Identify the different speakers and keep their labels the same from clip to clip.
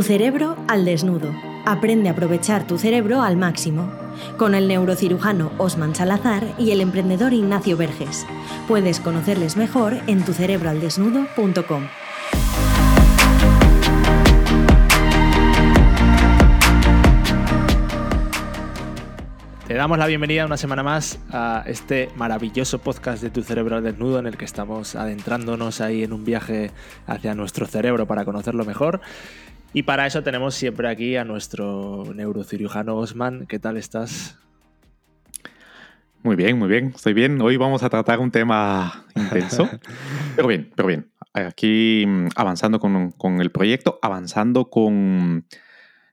Speaker 1: Tu cerebro al desnudo. Aprende a aprovechar tu cerebro al máximo. Con el neurocirujano Osman Salazar y el emprendedor Ignacio Verges. Puedes conocerles mejor en tucerebroaldesnudo.com.
Speaker 2: Te damos la bienvenida una semana más a este maravilloso podcast de Tu Cerebro al Desnudo en el que estamos adentrándonos ahí en un viaje hacia nuestro cerebro para conocerlo mejor. Y para eso tenemos siempre aquí a nuestro neurocirujano Osman. ¿Qué tal estás?
Speaker 3: Muy bien, muy bien. Estoy bien. Hoy vamos a tratar un tema intenso. pero bien, pero bien. Aquí mm, avanzando con, con el proyecto, avanzando con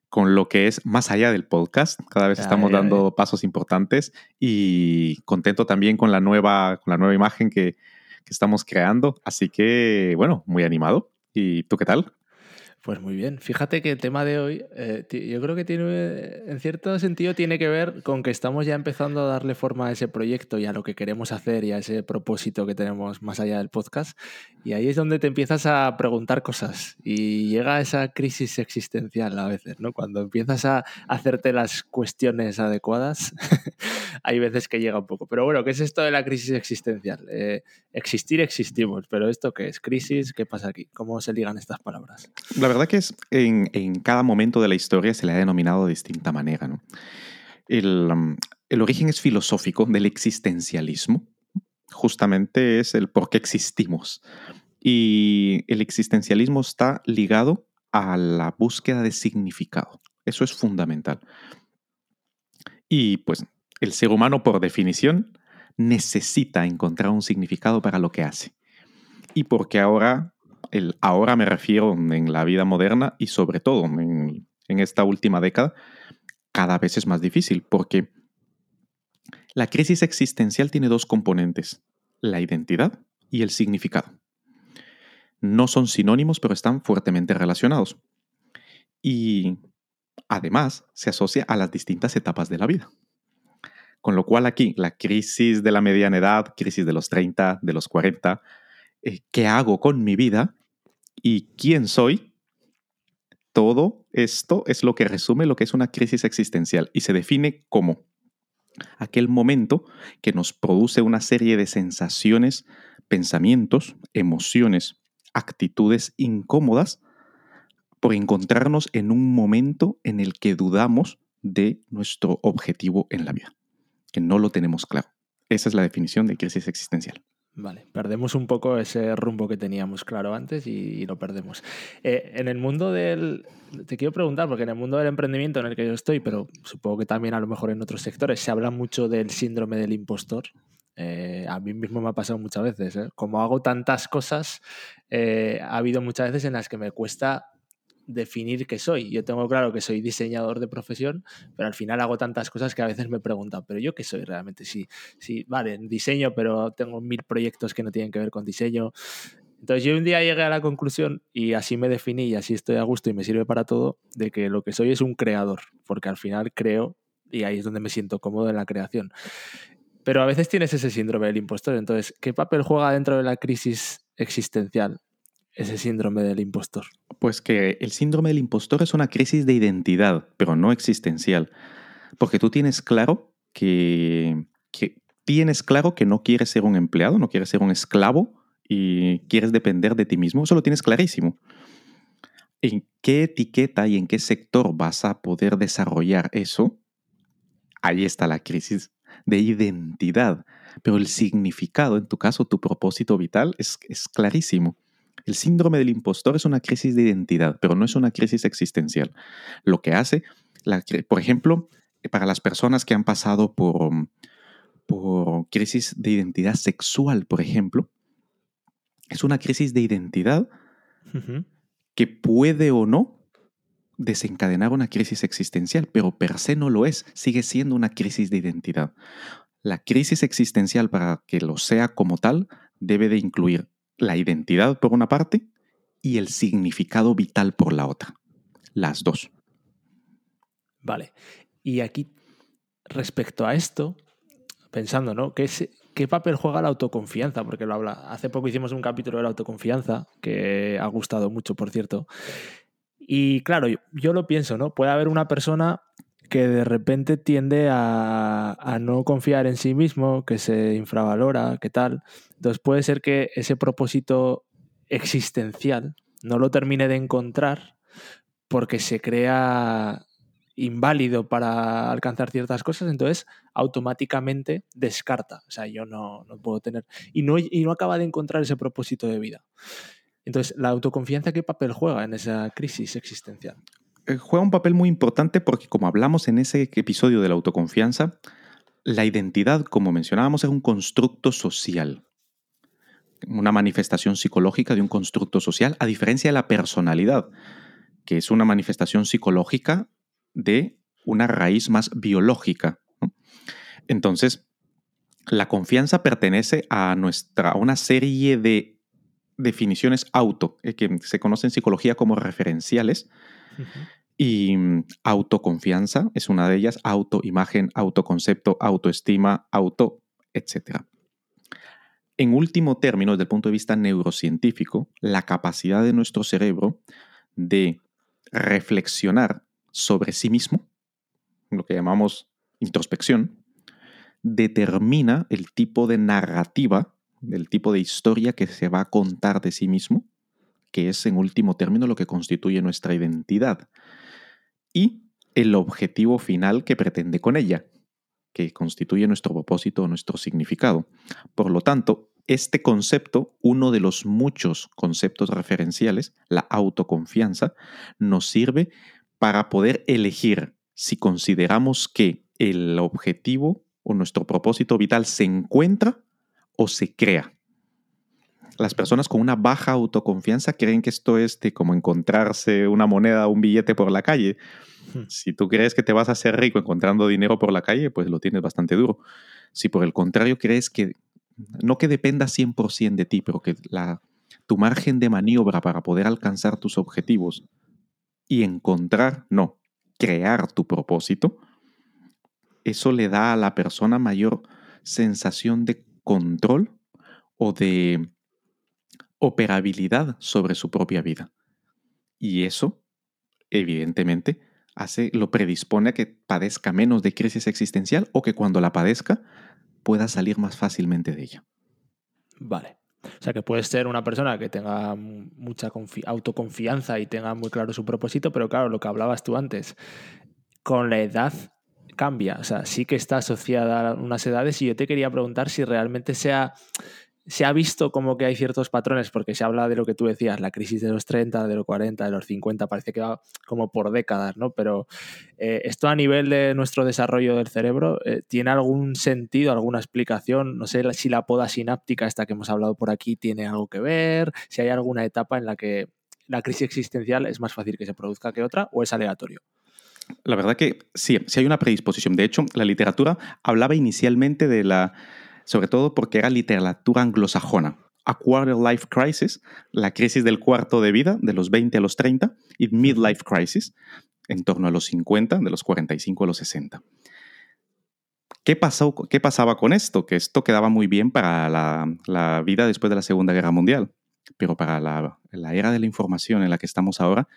Speaker 3: con lo que es más allá del podcast. Cada vez estamos dando pasos importantes y contento también con la nueva, con la nueva imagen que, que estamos creando. Así que, bueno, muy animado. ¿Y tú qué tal?
Speaker 2: Pues muy bien. Fíjate que el tema de hoy, eh, yo creo que tiene, en cierto sentido, tiene que ver con que estamos ya empezando a darle forma a ese proyecto y a lo que queremos hacer y a ese propósito que tenemos más allá del podcast. Y ahí es donde te empiezas a preguntar cosas y llega esa crisis existencial a veces, ¿no? Cuando empiezas a hacerte las cuestiones adecuadas, hay veces que llega un poco. Pero bueno, ¿qué es esto de la crisis existencial? Eh, existir existimos, pero ¿esto qué es? ¿Crisis? ¿Qué pasa aquí? ¿Cómo se ligan estas palabras?
Speaker 3: La verdad que es en, cada momento de la historia se le ha denominado de distinta manera. ¿no? El, um, el origen es filosófico del existencialismo. Justamente es el por qué existimos. Y el existencialismo está ligado a la búsqueda de significado. Eso es fundamental. Y pues el ser humano, por definición, necesita encontrar un significado para lo que hace. Y porque ahora el ahora me refiero en la vida moderna y sobre todo en, esta última década, cada vez es más difícil porque la crisis existencial tiene dos componentes, la identidad y el significado. No son sinónimos, pero están fuertemente relacionados. Y además se asocia a las distintas etapas de la vida. Con lo cual aquí la crisis de la mediana edad, crisis de los 30, de los 40, eh, qué hago con mi vida y quién soy, todo esto es lo que resume lo que es una crisis existencial y se define como aquel momento que nos produce una serie de sensaciones, pensamientos, emociones, actitudes incómodas por encontrarnos en un momento en el que dudamos de nuestro objetivo en la vida, que no lo tenemos claro. Esa es la definición de crisis existencial.
Speaker 2: Vale, perdemos un poco ese rumbo que teníamos claro antes y, lo perdemos. Eh, en el mundo del... Te quiero preguntar, porque en el mundo del emprendimiento en el que yo estoy, pero supongo que también a lo mejor en otros sectores, se habla mucho del síndrome del impostor. Eh, a mí mismo me ha pasado muchas veces. ¿eh? Como hago tantas cosas, ha habido muchas veces en las que me cuesta definir qué soy. Yo tengo claro que soy diseñador de profesión, pero al final hago tantas cosas que a veces me preguntan, ¿pero yo qué soy realmente? Sí, sí, vale, diseño, pero tengo mil proyectos que no tienen que ver con diseño. Entonces yo un día llegué a la conclusión y así me definí y así estoy a gusto y me sirve para todo, de que lo que soy es un creador, porque al final creo y ahí es donde me siento cómodo en la creación. Pero a veces tienes ese síndrome del impostor, entonces, ¿qué papel juega dentro de la crisis existencial ese síndrome del impostor?
Speaker 3: Pues que el síndrome del impostor es una crisis de identidad, pero no existencial. Porque tú tienes claro que, tienes claro que no quieres ser un empleado, no quieres ser un esclavo y quieres depender de ti mismo. Eso lo tienes clarísimo. ¿En qué etiqueta y en qué sector vas a poder desarrollar eso? Ahí está la crisis de identidad. Pero el significado, en tu caso, tu propósito vital, es, es clarísimo. El síndrome del impostor es una crisis de identidad, pero no es una crisis existencial. Lo que hace, por ejemplo, para las personas que han pasado por, por crisis de identidad sexual, por ejemplo, es una crisis de identidad que puede o no desencadenar una crisis existencial, pero per se no lo es, sigue siendo una crisis de identidad. La crisis existencial, para que lo sea como tal, debe de incluir la identidad por una parte y el significado vital por la otra. Las dos.
Speaker 2: Vale. Y aquí, respecto a esto, pensando, ¿no? ¿Qué, ¿Qué papel juega la autoconfianza? Porque lo habla. Hace poco hicimos un capítulo de la autoconfianza, que ha gustado mucho, por cierto. Y claro, yo lo pienso, ¿no? Puede haber una persona que de repente tiende a, no confiar en sí mismo, que se infravalora, que tal. Entonces puede ser que ese propósito existencial no lo termine de encontrar porque se crea inválido para alcanzar ciertas cosas, entonces automáticamente descarta. O sea, yo no, puedo tener. Y no, y no acaba de encontrar ese propósito de vida. Entonces, ¿la autoconfianza qué papel juega en esa crisis existencial?
Speaker 3: Eh, juega un papel muy importante porque, como hablamos en ese episodio de la autoconfianza, la identidad, como mencionábamos, es un constructo social, una manifestación psicológica de un constructo social, a diferencia de la personalidad, que es una manifestación psicológica de una raíz más biológica. Entonces, la confianza pertenece a, nuestra, a una serie de definiciones auto, eh, que se conocen en psicología como referenciales, y mm, autoconfianza es una de ellas, autoimagen, autoconcepto, autoestima, auto, etc. En último término, desde el punto de vista neurocientífico, la capacidad de nuestro cerebro de reflexionar sobre sí mismo, lo que llamamos introspección, determina el tipo de narrativa, el tipo de historia que se va a contar de sí mismo, que es en último término lo que constituye nuestra identidad y el objetivo final que pretende con ella, que constituye nuestro propósito o nuestro significado. Por lo tanto, este concepto, uno de los muchos conceptos referenciales, la autoconfianza, nos sirve para poder elegir si consideramos que el objetivo o nuestro propósito vital se encuentra o se crea. Las personas con una baja autoconfianza creen que esto es como encontrarse una moneda o un billete por la calle. Hmm. Si tú crees que te vas a hacer rico encontrando dinero por la calle, pues lo tienes bastante duro. Si por el contrario crees que no que dependa 100% de ti, pero que la, tu margen de maniobra para poder alcanzar tus objetivos y encontrar, no, crear tu propósito, eso le da a la persona mayor sensación de control o de operabilidad sobre su propia vida. Y eso, evidentemente, hace, lo predispone a que padezca menos de crisis existencial o que cuando la padezca pueda salir más fácilmente de ella.
Speaker 2: Vale. O sea que puede ser una persona que tenga mucha autoconfianza y tenga muy claro su propósito, pero claro, lo que hablabas tú antes, con la edad cambia. O sea, sí que está asociada a unas edades y yo te quería preguntar si realmente sea se ha visto como que hay ciertos patrones, porque se habla de lo que tú decías, la crisis de los 30, de los 40, de los 50, parece que va como por décadas, ¿no? Pero eh, esto a nivel de nuestro desarrollo del cerebro, eh, ¿tiene algún sentido, alguna explicación? No sé si la poda sináptica, esta que hemos hablado por aquí, tiene algo que ver, si hay alguna etapa en la que la crisis existencial es más fácil que se produzca que otra, o es aleatorio.
Speaker 3: La verdad que sí, sí hay una predisposición. De hecho, la literatura hablaba inicialmente de la sobre todo porque era literatura anglosajona. A Quarter Life Crisis, la crisis del cuarto de vida, de los 20 a los 30, y Midlife Crisis, en torno a los 50, de los 45 a los 60. ¿Qué, pasó, ¿Qué pasaba con esto? Que esto quedaba muy bien para la, vida después de la Segunda Guerra Mundial, pero para la, la era de la información en la que estamos ahora,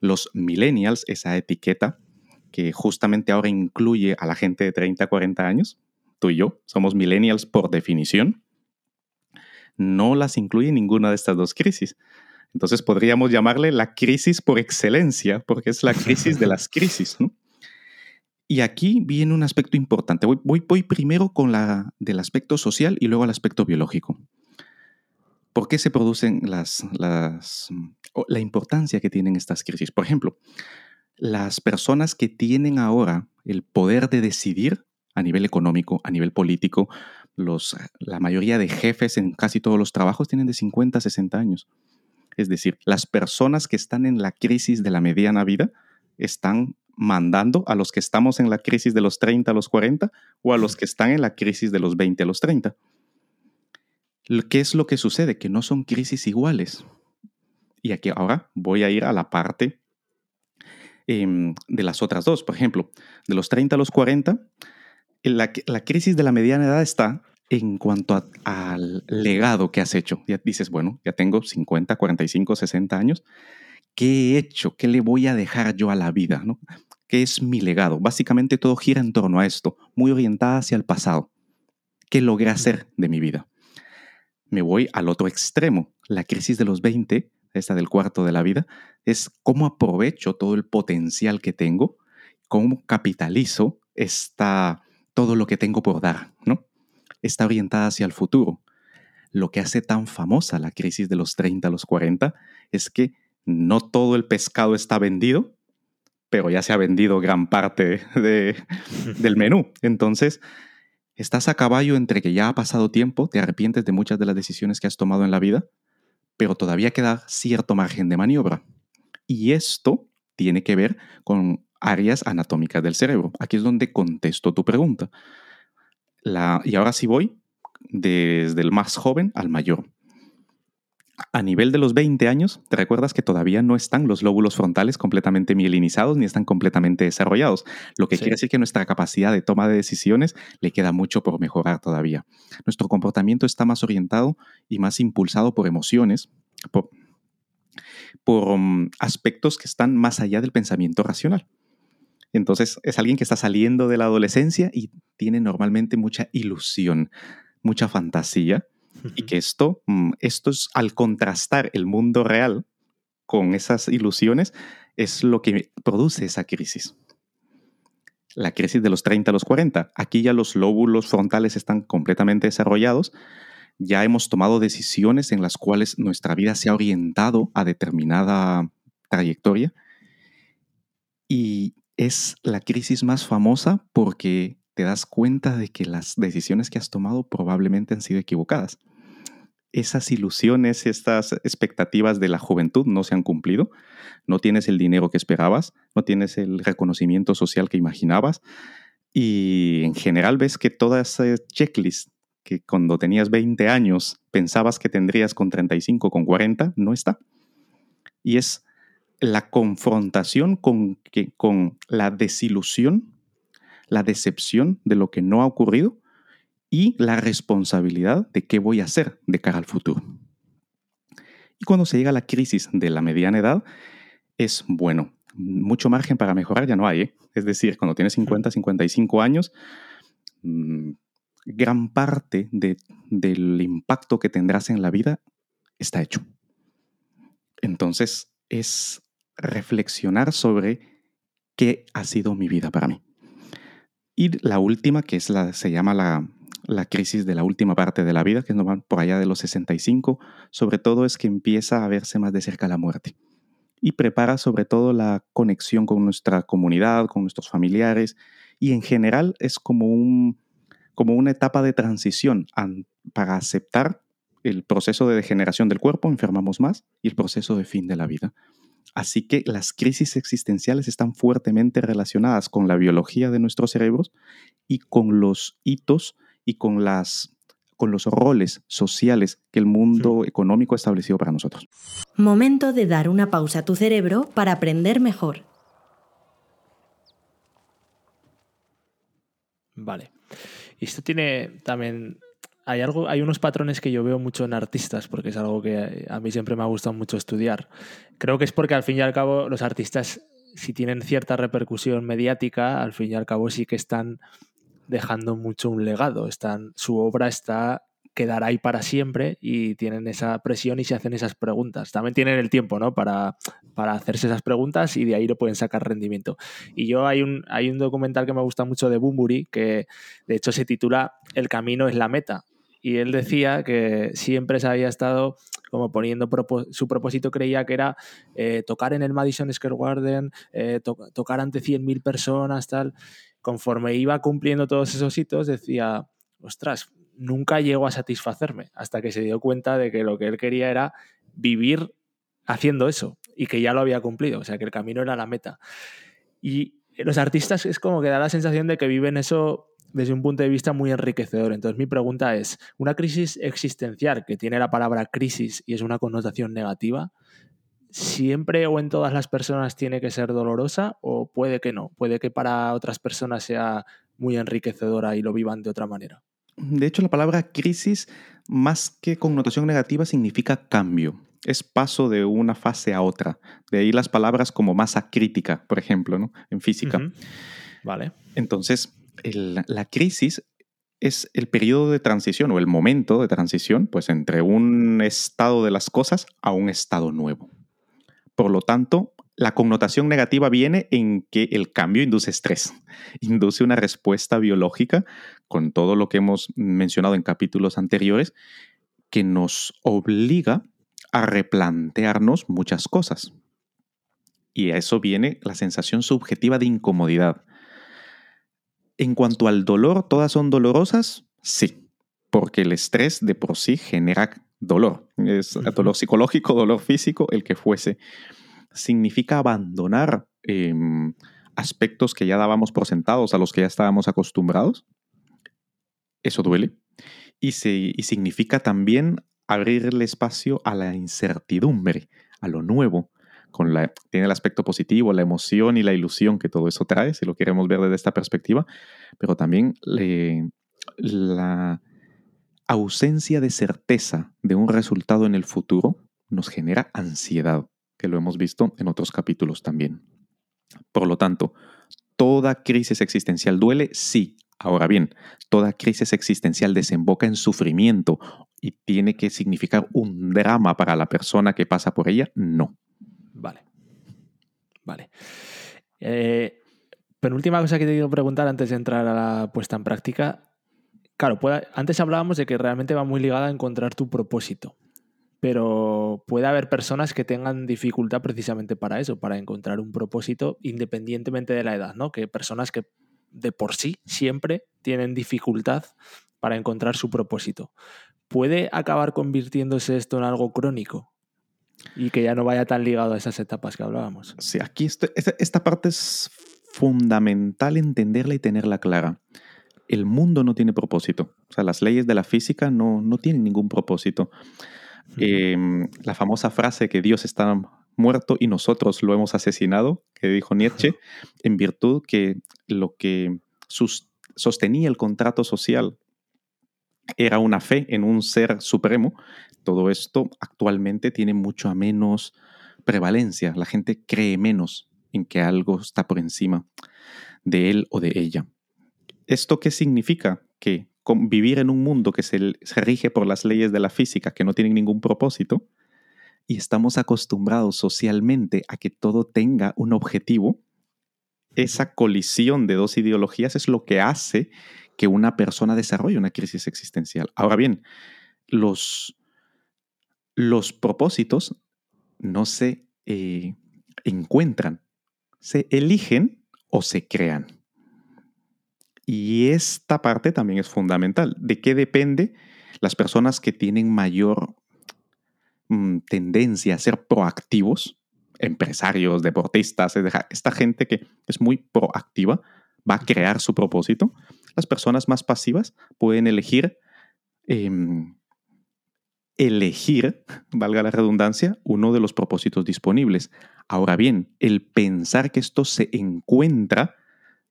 Speaker 3: los millennials, esa etiqueta que justamente ahora incluye a la gente de 30 a 40 años, tú y yo, somos millennials por definición, no las incluye ninguna de estas dos crisis. Entonces podríamos llamarle la crisis por excelencia, porque es la crisis de las crisis. Y aquí viene un aspecto importante. Voy, voy, primero con la del aspecto social y luego al aspecto biológico. ¿Por qué se producen las, las, la importancia que tienen estas crisis? Por ejemplo, las personas que tienen ahora el poder de decidir a nivel económico, a nivel político. La mayoría de jefes en casi todos los trabajos tienen de 50 a 60 años. Es decir, las personas que están en la crisis de la mediana vida están mandando a los que estamos en la crisis de los 30 a los 40 o a los que están en la crisis de los 20 a los 30. ¿Qué es lo que sucede? Que no son crisis iguales. Y aquí ahora voy a ir a la parte em, de las otras dos. Por ejemplo, de los 30 a los 40, la, crisis de la mediana edad está en cuanto al legado que has hecho. Ya dices, bueno, ya tengo 50, 45, 60 años. ¿qué he hecho? ¿Qué le voy a dejar yo a la vida? ¿no? ¿Qué es mi legado? Básicamente todo gira en torno a esto, muy orientada hacia el pasado. ¿Qué logré hacer de mi vida? Me voy al otro extremo, la crisis de los 20, esta del cuarto de la vida, es cómo aprovecho todo el potencial que tengo, cómo capitalizo esta, todo lo que tengo por dar, ¿no? Está orientada hacia el futuro. Lo que hace tan famosa la crisis de los 30 a los 40 es que no todo el pescado está vendido, pero ya se ha vendido gran parte del menú. Entonces, estás a caballo entre que ya ha pasado tiempo, te arrepientes de muchas de las decisiones que has tomado en la vida, pero todavía queda cierto margen de maniobra. Y esto tiene que ver con áreas anatómicas del cerebro. Aquí es donde contesto tu pregunta. y ahora sí voy desde el más joven al mayor a nivel de los 20 años, te recuerdas que todavía no están los lóbulos frontales completamente mielinizados ni están completamente desarrollados, lo que quiere decir que nuestra capacidad de toma de decisiones le queda mucho por mejorar todavía. Nuestro comportamiento está más orientado y más impulsado por emociones, por, por um, aspectos que están más allá del pensamiento racional. Entonces es alguien que está saliendo de la adolescencia y tiene normalmente mucha ilusión, mucha fantasía y que esto, mm, esto es al contrastar el mundo real con esas ilusiones, es lo que produce esa crisis. La crisis de los 30 a los 40. Aquí ya los lóbulos frontales están completamente desarrollados. Ya hemos tomado decisiones en las cuales nuestra vida se ha orientado a determinada trayectoria. Y es la crisis más famosa porque te das cuenta de que las decisiones que has tomado probablemente han sido equivocadas. Esas ilusiones, estas expectativas de la juventud no se han cumplido. No tienes el dinero que esperabas, no tienes el reconocimiento social que imaginabas. Y en general ves que toda esa checklist que cuando tenías 20 años pensabas que tendrías con 35, con 40, no está. Y es la confrontación con, que, con la desilusión la decepción de lo que no ha ocurrido y la responsabilidad de qué voy a hacer de cara al futuro. Y cuando se llega a la crisis de la mediana edad, es bueno, mucho margen para mejorar ya no hay. ¿eh? Es decir, cuando tienes 50, 55 años, mm, gran parte del impacto que tendrás en la vida está hecho. Entonces, es reflexionar sobre qué ha sido mi vida para mí. Y la última, que es la, se llama la, crisis de la última parte de la vida, que es normal por allá de los 65, sobre todo es que empieza a verse más de cerca la muerte. Y prepara sobre todo la conexión con nuestra comunidad, con nuestros familiares, y en general es como una etapa de transición para aceptar el proceso de degeneración del cuerpo, enfermamos más, y el proceso de fin de la vida. Así que las crisis existenciales están fuertemente relacionadas con la biología de nuestros cerebros y con los hitos y con, las, con los roles sociales que el mundo económico ha establecido para nosotros.
Speaker 1: Momento de dar una pausa a tu cerebro para aprender mejor.
Speaker 2: Vale. Y esto tiene también hay, algo, hay unos patrones que yo veo mucho en artistas, porque es algo que a mí siempre me ha gustado mucho estudiar. Creo que es porque al fin y al cabo los artistas, si tienen cierta repercusión mediática, al fin y al cabo sí que están dejando mucho un legado. Están, su obra está quedará ahí para siempre y tienen esa presión y se hacen esas preguntas. También tienen el tiempo, ¿no? Para, para hacerse esas preguntas y de ahí lo pueden sacar rendimiento. Y yo hay un, hay un documental que me gusta mucho de Bumburi que de hecho se titula El camino es la meta y él decía que siempre se había estado como poniendo su propósito creía que era eh, tocar en el Madison Square Garden, eh, tocar ante 100.000 personas, tal. Conforme iba cumpliendo todos esos hitos, decía, ostras, nunca llegó a satisfacerme, hasta que se dio cuenta de que lo que él quería era vivir haciendo eso y que ya lo había cumplido, o sea, que el camino era la meta. Y los artistas es como que da la sensación de que viven eso desde un punto de vista muy enriquecedor. Entonces mi pregunta es, ¿una crisis existencial que tiene la palabra crisis y es una connotación negativa, siempre o en todas las personas tiene que ser dolorosa o puede que no? Puede que para otras personas sea muy enriquecedora y lo vivan de otra manera.
Speaker 3: De hecho, la palabra crisis, más que connotación negativa, significa cambio. es paso de una fase a otra. De ahí las palabras como masa crítica, por ejemplo, ¿no? en física.
Speaker 2: Vale.
Speaker 3: Entonces, la crisis es el periodo de transición o el momento de transición, pues entre un estado de las cosas a un estado nuevo. Por lo tanto, la connotación negativa viene en que el cambio induce estrés, induce una respuesta biológica con todo lo que hemos mencionado en capítulos anteriores, que nos obliga a replantearnos muchas cosas. Y a eso viene la sensación subjetiva de incomodidad. En cuanto al dolor, ¿todas son dolorosas? Sí, porque el estrés de por sí genera dolor. Es dolor psicológico, dolor físico, el que fuese significa abandonar em, aspectos que ya dábamos por sentados, a los que ya estábamos acostumbrados. Eso duele. Y, y significa también abrirle espacio a la incertidumbre, a lo nuevo. Con la, tiene el aspecto positivo, la emoción y la ilusión que todo eso trae, si lo queremos ver desde esta perspectiva, pero también la ausencia de certeza de un resultado en el futuro nos genera ansiedad que lo hemos visto en otros capítulos también. Por lo tanto, ¿toda crisis existencial duele? Sí. Ahora bien, toda crisis existencial desemboca en sufrimiento y tiene que significar un drama para la persona que pasa por ella. No.
Speaker 2: Vale. Eh, penúltima cosa que te quiero preguntar antes de entrar a la puesta en práctica. Claro, antes hablábamos de que realmente va muy ligada a encontrar tu propósito pero puede haber personas que tengan dificultad precisamente para eso, para encontrar un propósito independientemente de la edad, ¿no? Que personas que de por sí siempre tienen dificultad para encontrar su propósito. ¿Puede acabar convirtiéndose esto en algo crónico? Y que ya no vaya tan ligado a esas etapas que hablábamos.
Speaker 3: Sí, aquí este, esta parte es fundamental entenderla y tenerla clara. El mundo no tiene propósito. O sea, las leyes de la física no, no tienen ningún propósito. Em, la famosa frase que Dios está muerto y nosotros lo hemos asesinado, que dijo Nietzsche, en virtud que lo que sostenía el contrato social era una fe en un ser supremo, todo esto actualmente tiene mucho menos prevalencia. La gente cree menos en que algo está por encima de él o de ella. ¿Esto qué significa? Que vivir en un mundo que se, rige por las leyes de la física, que no tienen ningún propósito, y estamos acostumbrados socialmente a que todo tenga un objetivo, esa colisión de dos ideologías es lo que hace que una persona desarrolle una crisis existencial. Ahora bien, los, los propósitos no se eh, encuentran, se eligen o se crean. Y esta parte también es fundamental. ¿De qué depende las personas que tienen mayor mm, tendencia a ser proactivos? Empresarios, deportistas, esta gente que es muy proactiva va a crear su propósito. Las personas más pasivas pueden elegir, em, elegir, valga la redundancia, uno de los propósitos disponibles. Ahora bien, el pensar que esto se encuentra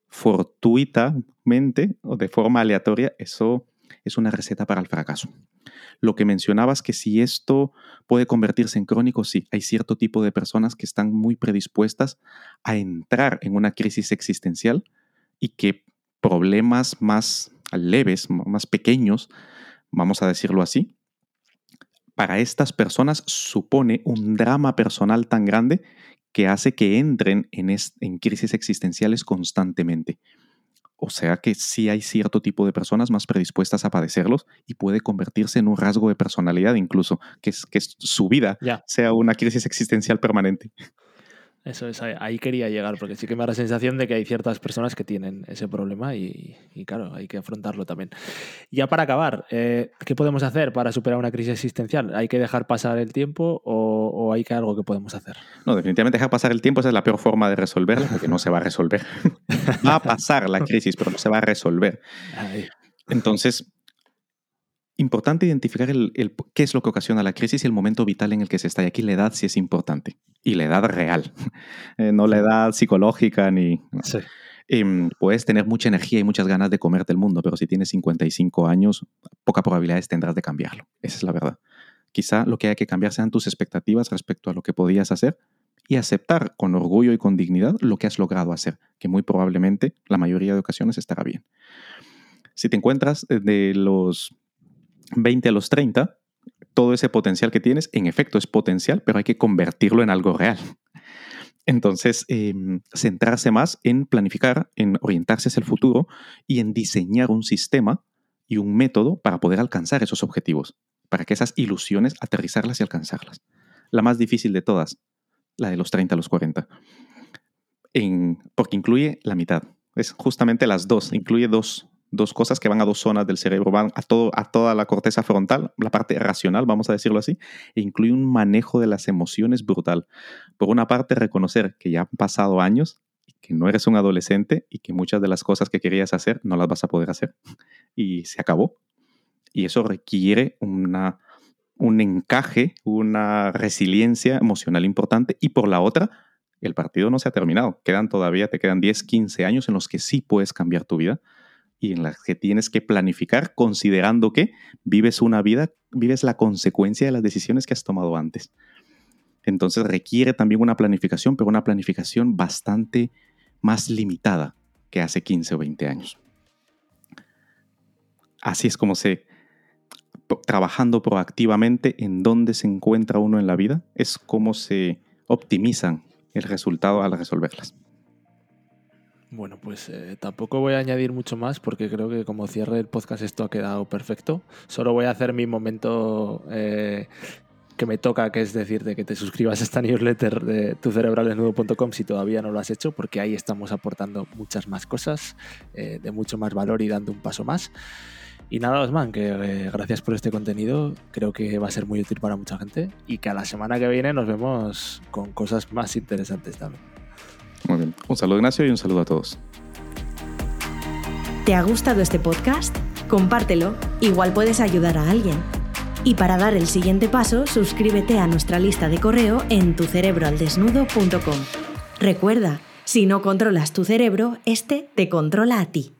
Speaker 3: fortuitamente o de forma aleatoria, eso es una receta para el fracaso. Lo que mencionabas que si esto puede convertirse en crónico, sí, hay cierto tipo de personas que están muy predispuestas a entrar en una crisis existencial y que problemas más leves, más pequeños, vamos a decirlo así, para estas personas supone un drama personal tan grande que hace que entren en, en crisis existenciales constantemente. O sea que sí hay cierto tipo de personas más predispuestas a padecerlos y puede convertirse en un rasgo de personalidad incluso, que, es, que su vida sea una crisis existencial permanente.
Speaker 2: Eso es, ahí quería llegar, porque sí que me da la sensación de que hay ciertas personas que tienen ese problema y, claro, hay que afrontarlo también. Ya para acabar, eh, ¿qué podemos hacer para superar una crisis existencial? ¿Hay que dejar pasar el tiempo o, hay que algo que podemos hacer?
Speaker 3: No, definitivamente dejar pasar el tiempo esa es la peor forma de resolverla, porque no se va a resolver. va a pasar la crisis, pero no se va a resolver. Entonces, importante identificar el, qué es lo que ocasiona la crisis y el momento vital en el que se está. Y aquí la edad sí es importante. Y la edad real, eh, no la edad psicológica ni... Em, puedes tener mucha energía y muchas ganas de comerte el mundo, pero si tienes 55 años, poca probabilidades tendrás de cambiarlo. Esa es la verdad. quizá lo que hay que cambiar sean tus expectativas respecto a lo que podías hacer y aceptar con orgullo y con dignidad lo que has logrado hacer, que muy probablemente la mayoría de ocasiones estará bien. Si te encuentras de los 20 a los 30, todo ese potencial que tienes, en efecto es potencial, pero hay que convertirlo en algo real. Entonces, em, centrarse más en planificar, en orientarse hacia el futuro y en diseñar un sistema y un método para poder alcanzar esos objetivos, para que esas ilusiones aterrizarlas y alcanzarlas. La más difícil de todas, la de los 30 a los 40, en, porque incluye la mitad. Es justamente las dos, incluye dos, dos cosas que van a dos zonas del cerebro, van a, todo, a toda la corteza frontal, la parte racional, vamos a decirlo así, e incluye un manejo de las emociones brutal. Por una parte, reconocer que ya han pasado años, que no eres un adolescente y que muchas de las cosas que querías hacer no las vas a poder hacer. Y se acabó. Y eso requiere una un encaje, una resiliencia emocional importante. Y por la otra, el partido no se ha terminado. Quedan todavía, te quedan 10, 15 años en los que sí puedes cambiar tu vida y en las que tienes que planificar considerando que vives una vida, vives la consecuencia de las decisiones que has tomado antes. Entonces requiere también una planificación, pero una planificación bastante más limitada que hace 15 o 20 años. Así es como se trabajando proactivamente en dónde se encuentra uno en la vida, es cómo se optimizan el resultado al resolverlas.
Speaker 2: Bueno, pues eh, tampoco voy a añadir mucho más porque creo que como cierre el podcast esto ha quedado perfecto. Solo voy a hacer mi momento eh, que me toca, que es decirte que te suscribas a esta newsletter de tucerebralesnudo.com si todavía no lo has hecho, porque ahí estamos aportando muchas más cosas eh, de mucho más valor y dando un paso más. Y nada, Osman, que eh, gracias por este contenido. Creo que va a ser muy útil para mucha gente y que a la semana que viene nos vemos con cosas más interesantes también.
Speaker 3: Muy bien. Un saludo, Ignacio, y un saludo a todos.
Speaker 1: ¿Te ha gustado este podcast? Compártelo, igual puedes ayudar a alguien. Y para dar el siguiente paso, suscríbete a nuestra lista de correo en tucerebroaldesnudo.com. Recuerda, si no controlas tu cerebro, este te controla a ti.